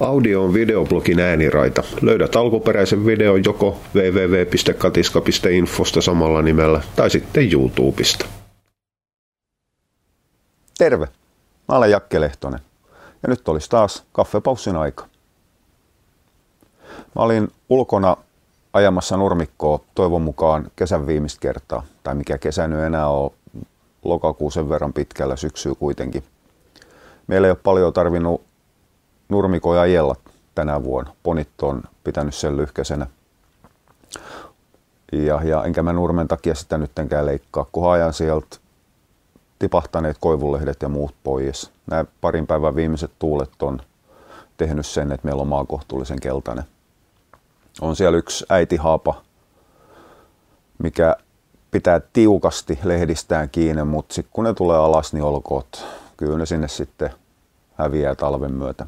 Audio on videoblogin ääniraita. Löydät alkuperäisen videon joko www.katiska.infosta samalla nimellä tai sitten YouTubesta. Terve! Mä olen Jakke Lehtonen ja nyt olisi taas kaffepaussin aika. Mä olin ulkona ajamassa nurmikkoa toivon mukaan kesän viimeistä kertaa, tai mikä kesä nyt enää on lokakuun sen verran pitkällä syksyä kuitenkin. Meillä ei ole paljon tarvinnut nurmikoja ajella tänä vuonna. Ponit on pitänyt sen lyhkäisenä. Ja, ja enkä mä nurmen takia sitä nyttenkään leikkaa, kun ajan sieltä tipahtaneet koivulehdet ja muut pois. Nämä parin päivän viimeiset tuulet on tehnyt sen, että meillä on maa kohtuullisen keltainen. On siellä yksi äitihaapa, mikä pitää tiukasti lehdistään kiinni, mutta sitten kun ne tulee alas, niin olkoot. Kyllä ne sinne sitten häviää talven myötä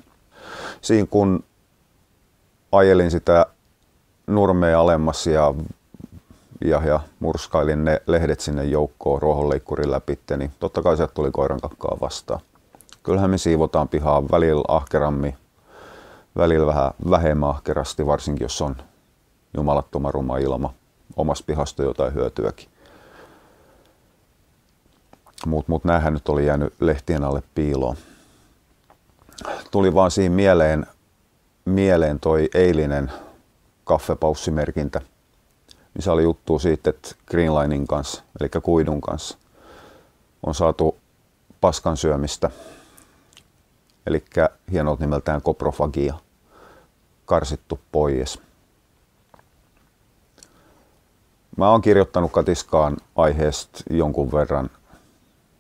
siinä kun ajelin sitä nurmea alemmas ja, ja, ja murskailin ne lehdet sinne joukkoon ruohonleikkurin läpi, niin totta kai sieltä tuli koiran kakkaa vastaan. Kyllähän me siivotaan pihaa välillä ahkerammin, välillä vähän vähemmän ahkerasti, varsinkin jos on jumalattoma ruma ilma. Omasta pihasta jotain hyötyäkin. Mutta mut näähän nyt oli jäänyt lehtien alle piiloon tuli vaan siinä mieleen, mieleen toi eilinen kaffepaussimerkintä, missä oli juttu siitä, että Greenlinein kanssa, eli kuidun kanssa, on saatu paskan syömistä, eli hienot nimeltään koprofagia, karsittu pois. Mä oon kirjoittanut Katiskaan aiheesta jonkun verran.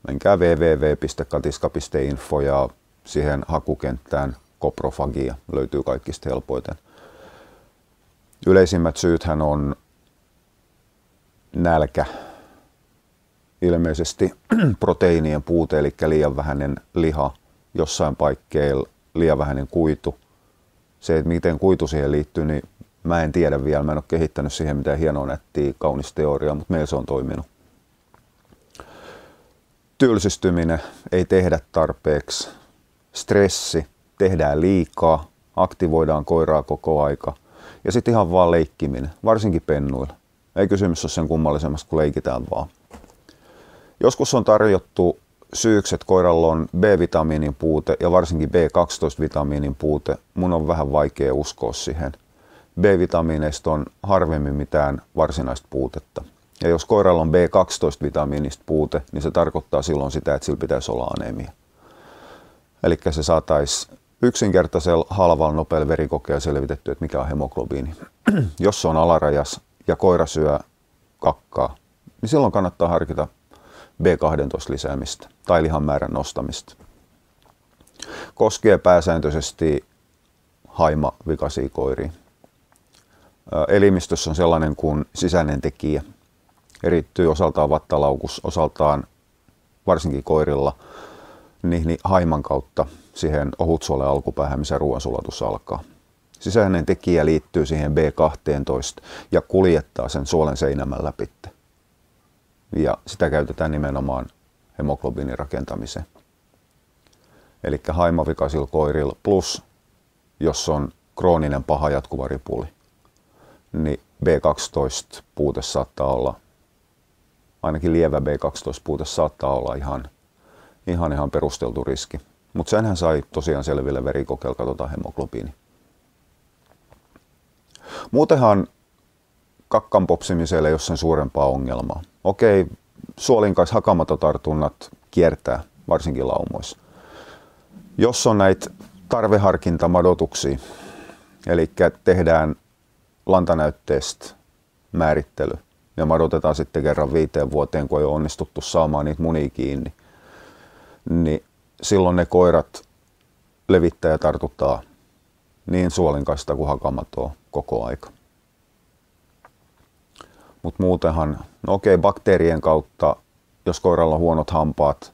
Menkää www.katiska.info ja siihen hakukenttään koprofagia löytyy kaikista helpoiten. Yleisimmät syythän on nälkä, ilmeisesti proteiinien puute, eli liian vähäinen liha, jossain paikkeilla liian vähäinen kuitu. Se, että miten kuitu siihen liittyy, niin mä en tiedä vielä. Mä en ole kehittänyt siihen mitään hienoa nättiä, kaunis teoriaa, mutta meillä se on toiminut. Tylsistyminen, ei tehdä tarpeeksi, stressi, tehdään liikaa, aktivoidaan koiraa koko aika ja sitten ihan vaan leikkiminen, varsinkin pennuilla. Ei kysymys ole sen kummallisemmasta kuin leikitään vaan. Joskus on tarjottu syyksi, että koiralla on B-vitamiinin puute ja varsinkin B12-vitamiinin puute. Mun on vähän vaikea uskoa siihen. B-vitamiineista on harvemmin mitään varsinaista puutetta. Ja jos koiralla on B12-vitamiinista puute, niin se tarkoittaa silloin sitä, että sillä pitäisi olla anemia. Eli se saataisiin yksinkertaisella halvalla nopealla verikokeella selvitetty, että mikä on hemoglobiini. Jos se on alarajas ja koira syö kakkaa, niin silloin kannattaa harkita B12 lisäämistä tai lihan määrän nostamista. Koskee pääsääntöisesti haima vikaisia koiria. Elimistössä on sellainen kuin sisäinen tekijä. Erittyy osaltaan vattalaukus, osaltaan varsinkin koirilla – niin haiman kautta siihen ohutsuolen alkupäähän, missä ruoansulatus alkaa. Sisäinen tekijä liittyy siihen B12 ja kuljettaa sen suolen seinämän läpi. Ja sitä käytetään nimenomaan hemoglobiinin rakentamiseen. Eli haimavikaisilla koirilla plus, jos on krooninen paha jatkuva ripuli, niin B12 puute saattaa olla, ainakin lievä B12 puute saattaa olla ihan ihan ihan perusteltu riski. Mutta senhän sai tosiaan selville verikokeilla, katsotaan hemoglobiini. Muutenhan kakkan popsimiselle ei ole sen suurempaa ongelmaa. Okei, suolinkais hakamatotartunnat kiertää, varsinkin laumoissa. Jos on näitä tarveharkintamadotuksia, eli tehdään lantanäytteestä määrittely ja madotetaan sitten kerran viiteen vuoteen, kun ei ole onnistuttu saamaan niitä munia kiinni, niin silloin ne koirat levittää ja tartuttaa niin suolinkaista kuin hakamatoa koko aika. Mutta muutenhan, no okei, bakteerien kautta, jos koiralla on huonot hampaat,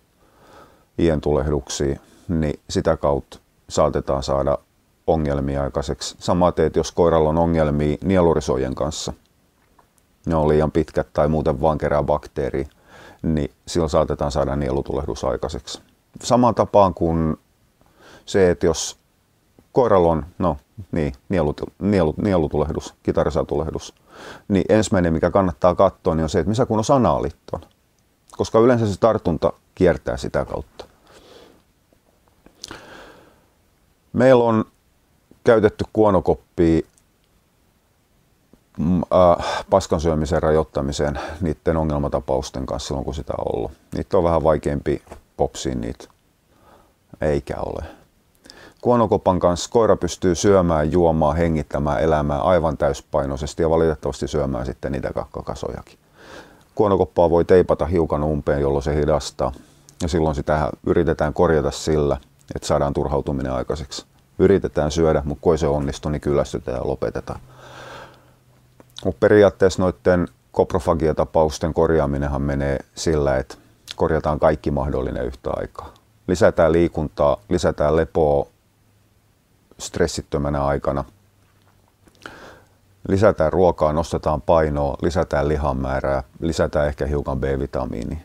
ientulehduksia, niin sitä kautta saatetaan saada ongelmia aikaiseksi. Teet, jos koiralla on ongelmia nielurisojen kanssa, ne on liian pitkät tai muuten vaan kerää bakteeria, niin silloin saatetaan saada nielutulehdus aikaiseksi. Samaan tapaan kuin se, että jos koiralla on, no niin, nielut, nielut, nielutulehdus, kitarasatulehdus, niin ensimmäinen, mikä kannattaa katsoa, niin on se, että missä kun on on. Koska yleensä se tartunta kiertää sitä kautta. Meillä on käytetty kuonokoppia äh, paskan syömisen rajoittamiseen niiden ongelmatapausten kanssa silloin, kun sitä on ollut. Niitä on vähän vaikeampi popsiin niitä, eikä ole. Kuonokopan kanssa koira pystyy syömään, juomaan, hengittämään, elämään aivan täyspainoisesti ja valitettavasti syömään sitten niitä kakkakasojakin. Kuonokoppaa voi teipata hiukan umpeen, jolloin se hidastaa. Ja silloin sitä yritetään korjata sillä, että saadaan turhautuminen aikaiseksi. Yritetään syödä, mutta kun ei se onnistu, niin kyllästytään ja lopetetaan. Mutta periaatteessa noiden koprofagiatapausten korjaaminenhan menee sillä, että korjataan kaikki mahdollinen yhtä aikaa. Lisätään liikuntaa, lisätään lepoa stressittömänä aikana. Lisätään ruokaa, nostetaan painoa, lisätään lihan määrää, lisätään ehkä hiukan B-vitamiini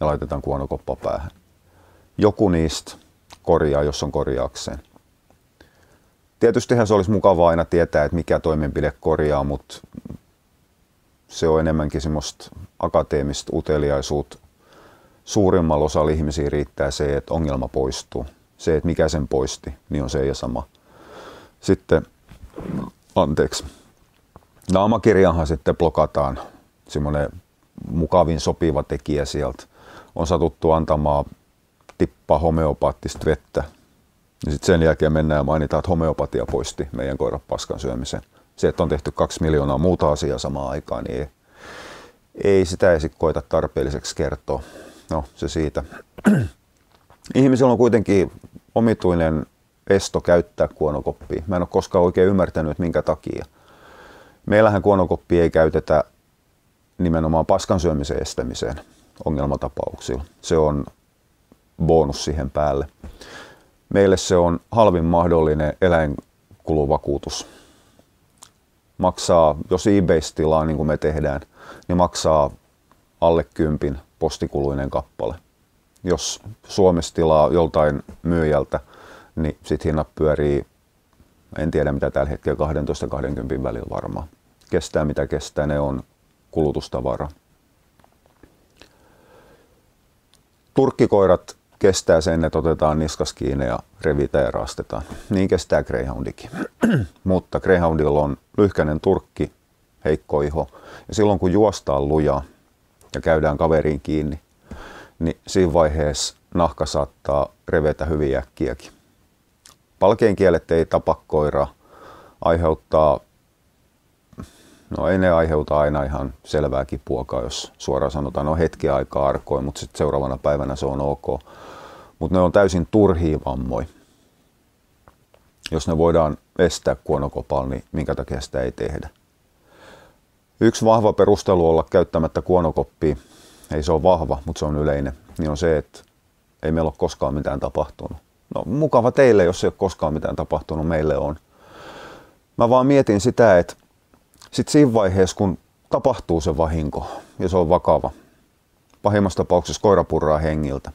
ja laitetaan kuonokoppa päähän. Joku niistä korjaa, jos on korjaakseen. Tietystihän se olisi mukavaa aina tietää, että mikä toimenpide korjaa, mutta se on enemmänkin semmoista akateemista uteliaisuutta. Suurimmalla osalla ihmisiä riittää se, että ongelma poistuu. Se, että mikä sen poisti, niin on se ja sama. Sitten, anteeksi, naamakirjahan sitten blokataan semmoinen mukavin sopiva tekijä sieltä. On satuttu antamaan tippa homeopaattista vettä. Ja sitten sen jälkeen mennään ja mainitaan, että homeopatia poisti meidän koiran paskan syömisen. Se, että on tehty kaksi miljoonaa muuta asiaa samaan aikaan, niin ei, ei sitä esi koita tarpeelliseksi kertoa. No, se siitä. Ihmisillä on kuitenkin omituinen esto käyttää kuonokoppia. Mä en ole koskaan oikein ymmärtänyt, minkä takia. Meillähän kuonokoppia ei käytetä nimenomaan paskan syömisen estämiseen ongelmatapauksilla. Se on bonus siihen päälle. Meille se on halvin mahdollinen eläinkuluvakuutus. Maksaa, jos eBaystä tilaa niin kuin me tehdään, niin maksaa alle kympin postikuluinen kappale. Jos Suomessa tilaa joltain myyjältä, niin sitten hinnat pyörii, en tiedä mitä tällä hetkellä, 12-20 välillä varmaan. Kestää mitä kestää, ne on kulutustavara. Turkkikoirat kestää sen, että otetaan niskas kiinni ja revitään ja rastetaan. Niin kestää Greyhoundikin. Mutta Greyhoundilla on lyhkäinen turkki, heikko iho. Ja silloin kun juostaan lujaa ja käydään kaveriin kiinni, niin siinä vaiheessa nahka saattaa revetä hyvin äkkiäkin. Palkeen kielet ei tapa koiraa, aiheuttaa, no ei ne aiheuta aina ihan selvää kipuakaan, jos suoraan sanotaan, no hetki aikaa arkoin, mutta sitten seuraavana päivänä se on ok. Mutta ne on täysin turhia vammoja. Jos ne voidaan estää kuonokopalla, niin minkä takia sitä ei tehdä. Yksi vahva perustelu olla käyttämättä kuonokoppia, ei se ole vahva, mutta se on yleinen, niin on se, että ei meillä ole koskaan mitään tapahtunut. No mukava teille, jos ei ole koskaan mitään tapahtunut, meille on. Mä vaan mietin sitä, että sit siinä vaiheessa, kun tapahtuu se vahinko ja se on vakava, pahimmassa tapauksessa koira purraa hengiltä,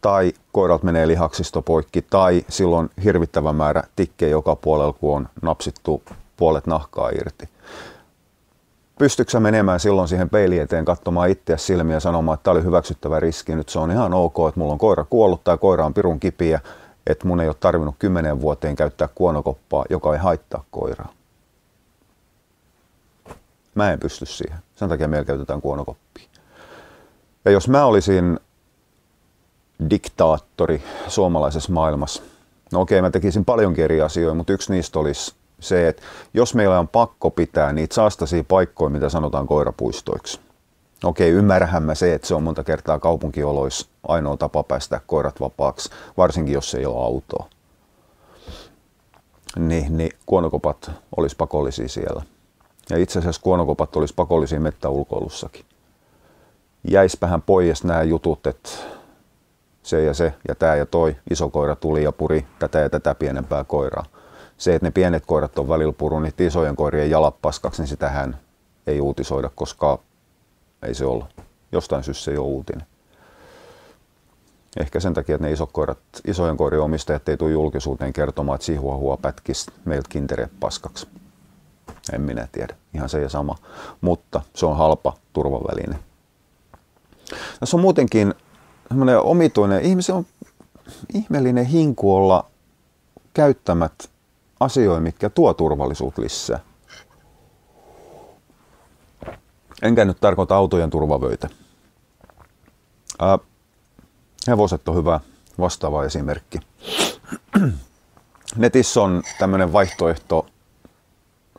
tai koirat menee lihaksisto poikki, tai silloin hirvittävä määrä tikkejä joka puolella, kun on napsittu puolet nahkaa irti. Pystytkö menemään silloin siihen peiliin eteen katsomaan itseä silmiä ja sanomaan, että tämä oli hyväksyttävä riski, nyt se on ihan ok, että mulla on koira kuollut tai koira on pirun kipiä, että mun ei ole tarvinnut kymmenen vuoteen käyttää kuonokoppaa, joka ei haittaa koiraa. Mä en pysty siihen. Sen takia meillä käytetään kuonokoppia. Ja jos mä olisin diktaattori suomalaisessa maailmassa, no okei, mä tekisin paljonkin eri asioita, mutta yksi niistä olisi se, että jos meillä on pakko pitää niitä saastaisia paikkoja, mitä sanotaan koirapuistoiksi. Okei, ymmärrän mä se, että se on monta kertaa kaupunkioloissa ainoa tapa päästä koirat vapaaksi, varsinkin jos ei ole autoa. Niin, niin kuonokopat olisi pakollisia siellä. Ja itse asiassa kuonokopat olisi pakollisia mettäulkoilussakin. Jäispähän pois nämä jutut, että se ja se ja tämä ja toi iso koira tuli ja puri tätä ja tätä pienempää koiraa se, että ne pienet koirat on välillä purun niitä isojen koirien jalat paskaksi, niin sitähän ei uutisoida, koska ei se ole. Jostain syystä se ei ole uutinen. Ehkä sen takia, että ne isot koirat, isojen koirien omistajat ei tule julkisuuteen kertomaan, että Chihuahua pätkisi meiltä kintere paskaksi. En minä tiedä. Ihan se ja sama. Mutta se on halpa turvaväline. Tässä on muutenkin semmoinen omituinen, ihmisen on ihmeellinen hinku olla käyttämät asioita, mitkä tuo turvallisuutta lisää. Enkä nyt tarkoita autojen turvavöitä. Ää, hevoset on hyvä vastaava esimerkki. Netissä on tämmöinen vaihtoehto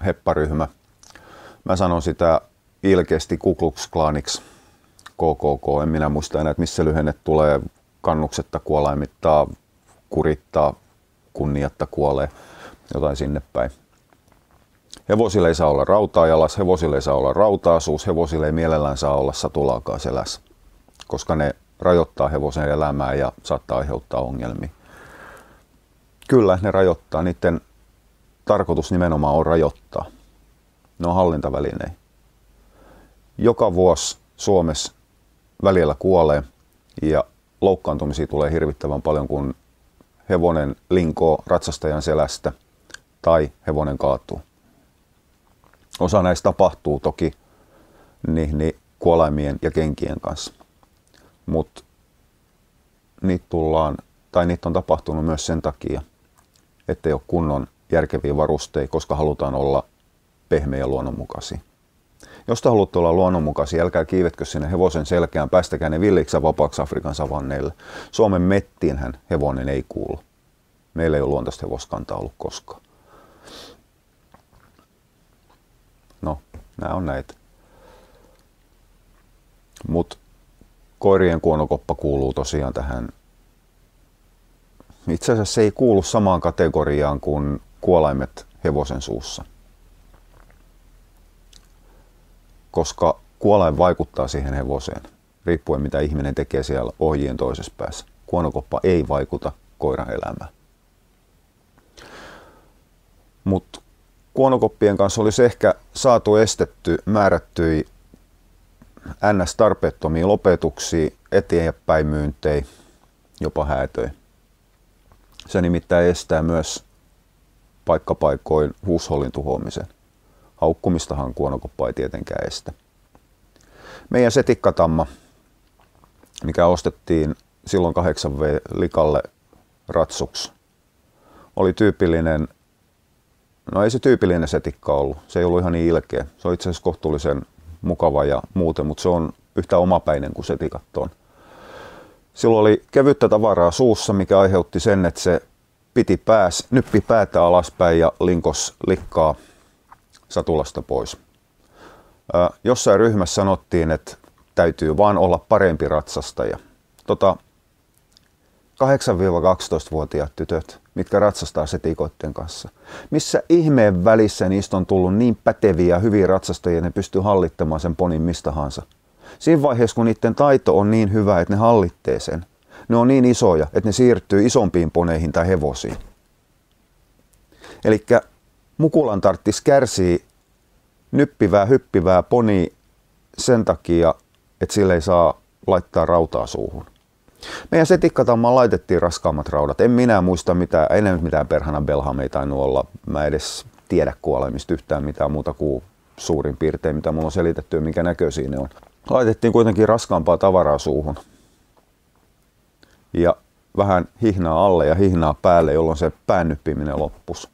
hepparyhmä. Mä sanon sitä ilkeästi Ku Klux Klaniksi, KKK. En minä muista enää, että missä lyhenne tulee kannuksetta kuolaimittaa, kurittaa, kunniatta kuolee, jotain sinne päin. Hevosille ei saa olla rautaa jalas, hevosille ei saa olla rautaasuus, hevosille ei mielellään saa olla satulaakaan selässä, koska ne rajoittaa hevosen elämää ja saattaa aiheuttaa ongelmia. Kyllä, ne rajoittaa. Niiden tarkoitus nimenomaan on rajoittaa. Ne on hallintavälineitä. Joka vuosi Suomessa välillä kuolee ja loukkaantumisia tulee hirvittävän paljon, kun hevonen linkoo ratsastajan selästä tai hevonen kaatuu. Osa näistä tapahtuu toki niin, niin kuolaimien ja kenkien kanssa. Mutta niitä tullaan, tai niitä on tapahtunut myös sen takia, ettei ole kunnon järkeviä varusteita, koska halutaan olla pehmeä ja luonnonmukaisia. Jos te haluatte olla luonnonmukaisia, älkää kiivetkö sinne hevosen selkään, päästäkää ne villiksi vapaaksi Afrikan savanneille. Suomen mettiinhän hevonen ei kuulu. Meillä ei ole luontaista hevoskantaa ollut koskaan. No, nämä on näitä. Mutta koirien kuonokoppa kuuluu tosiaan tähän. Itse asiassa se ei kuulu samaan kategoriaan kuin kuolaimet hevosen suussa. Koska kuolain vaikuttaa siihen hevoseen, riippuen mitä ihminen tekee siellä ohjien toisessa päässä. Kuonokoppa ei vaikuta koiran elämään. Mutta kuonokoppien kanssa olisi ehkä saatu estetty määrättyi ns. tarpeettomia lopetuksia, eteenpäin myyntei, jopa häätöi. Se nimittäin estää myös paikkapaikoin huushollin tuhoamisen. Haukkumistahan kuonokoppa ei tietenkään estä. Meidän setikkatamma, mikä ostettiin silloin 8V likalle ratsuksi, oli tyypillinen, no ei se tyypillinen setikka ollut, se ei ollut ihan niin ilkeä. Se on itse asiassa kohtuullisen mukava ja muuten, mutta se on yhtä omapäinen kuin setikat on. Silloin oli kevyttä tavaraa suussa, mikä aiheutti sen, että se piti pääs, nyppi päätä alaspäin ja linkos likkaa satulasta pois. Jossain ryhmässä sanottiin, että täytyy vaan olla parempi ratsastaja. Tota, 8-12-vuotiaat tytöt, mitkä ratsastaa setikoitten kanssa. Missä ihmeen välissä niistä on tullut niin päteviä ja hyviä ratsastajia, että ne pystyy hallittamaan sen ponin mistahansa. Siinä vaiheessa, kun niiden taito on niin hyvä, että ne hallittee sen, ne on niin isoja, että ne siirtyy isompiin poneihin tai hevosiin. Eli mukulan tarttis kärsii nyppivää, hyppivää poni sen takia, että sille ei saa laittaa rautaa suuhun. Meidän setikkatammaan laitettiin raskaammat raudat. En minä muista mitään, ei nyt mitään perhana belhameita tainnut olla. Mä edes tiedä kuolemista yhtään mitään muuta kuin suurin piirtein, mitä mulla on selitetty ja minkä näköisiä ne on. Laitettiin kuitenkin raskaampaa tavaraa suuhun. Ja vähän hihnaa alle ja hihnaa päälle, jolloin se päännyppiminen loppus.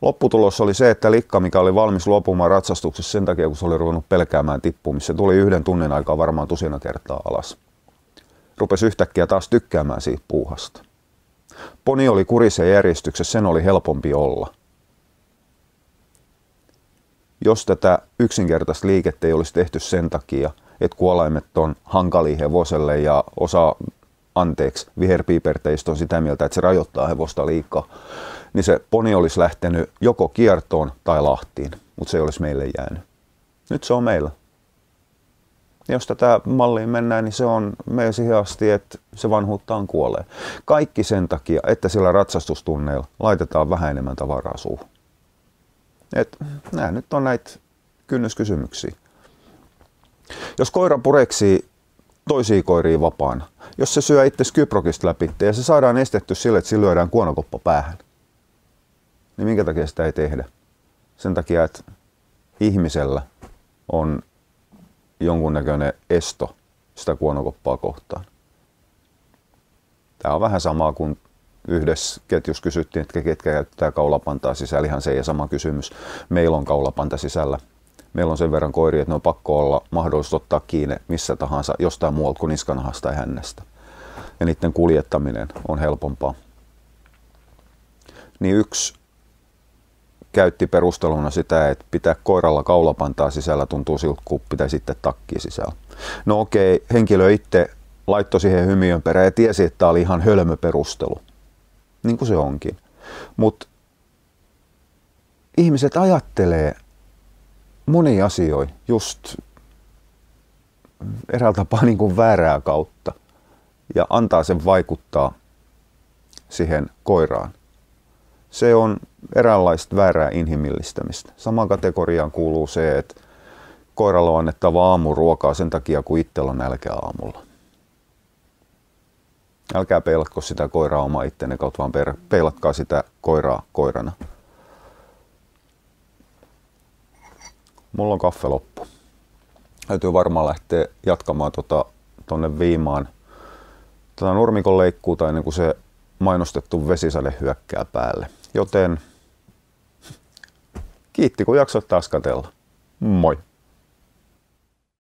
Lopputulos oli se, että likka, mikä oli valmis luopumaan ratsastuksessa sen takia, kun se oli ruvennut pelkäämään tippumista, tuli yhden tunnin aikaa varmaan tusina kertaa alas rupesi yhtäkkiä taas tykkäämään siitä puuhasta. Poni oli kurisen järjestyksessä, sen oli helpompi olla. Jos tätä yksinkertaista liikettä ei olisi tehty sen takia, että kuolaimet on hankali hevoselle ja osa, anteeksi, viherpiiperteistä on sitä mieltä, että se rajoittaa hevosta liikaa, niin se poni olisi lähtenyt joko kiertoon tai lahtiin, mutta se ei olisi meille jäänyt. Nyt se on meillä jos tätä malliin mennään, niin se on meidän siihen asti, että se vanhuuttaan kuolee. Kaikki sen takia, että sillä ratsastustunneilla laitetaan vähän enemmän tavaraa suuhun. Et, nämä nyt on näitä kynnyskysymyksiä. Jos koira pureksii toisia koiria vapaana. Jos se syö itse Kyprokista läpi ja se saadaan estetty sille, että sillä lyödään kuonokoppa päähän, niin minkä takia sitä ei tehdä? Sen takia, että ihmisellä on jonkunnäköinen esto sitä kuonokoppaa kohtaan. Tämä on vähän sama kuin yhdessä ketjussa kysyttiin, että ketkä käyttää kaulapantaa sisällä, ihan se ja sama kysymys. Meillä on kaulapanta sisällä. Meillä on sen verran koiria, että ne on pakko olla mahdollista ottaa kiinni missä tahansa jostain muualta kuin niskanahasta tai hännästä. Ja niiden kuljettaminen on helpompaa. Niin yksi käytti perusteluna sitä, että pitää koiralla kaulapantaa sisällä tuntuu siltä, kun pitäisi sitten takki sisällä. No okei, henkilö itse laittoi siihen hymiön perään ja tiesi, että tämä oli ihan hölmö perustelu. Niin kuin se onkin. Mutta ihmiset ajattelee monia asioita just eräällä tapaa niin kuin väärää kautta ja antaa sen vaikuttaa siihen koiraan. Se on eräänlaista väärää inhimillistämistä. Samaan kategoriaan kuuluu se, että koiralla on annettava aamuruokaa sen takia, kun itsellä on nälkä aamulla. Älkää peilatko sitä koiraa oma ittenne kautta, vaan peilatkaa sitä koiraa koirana. Mulla on kaffe loppu. Täytyy varmaan lähteä jatkamaan tuota, tonne viimaan tota nurmikon leikkuuta ennen kuin se mainostettu vesisade hyökkää päälle. Joten kiitti kun jaksot taas katella. Moi!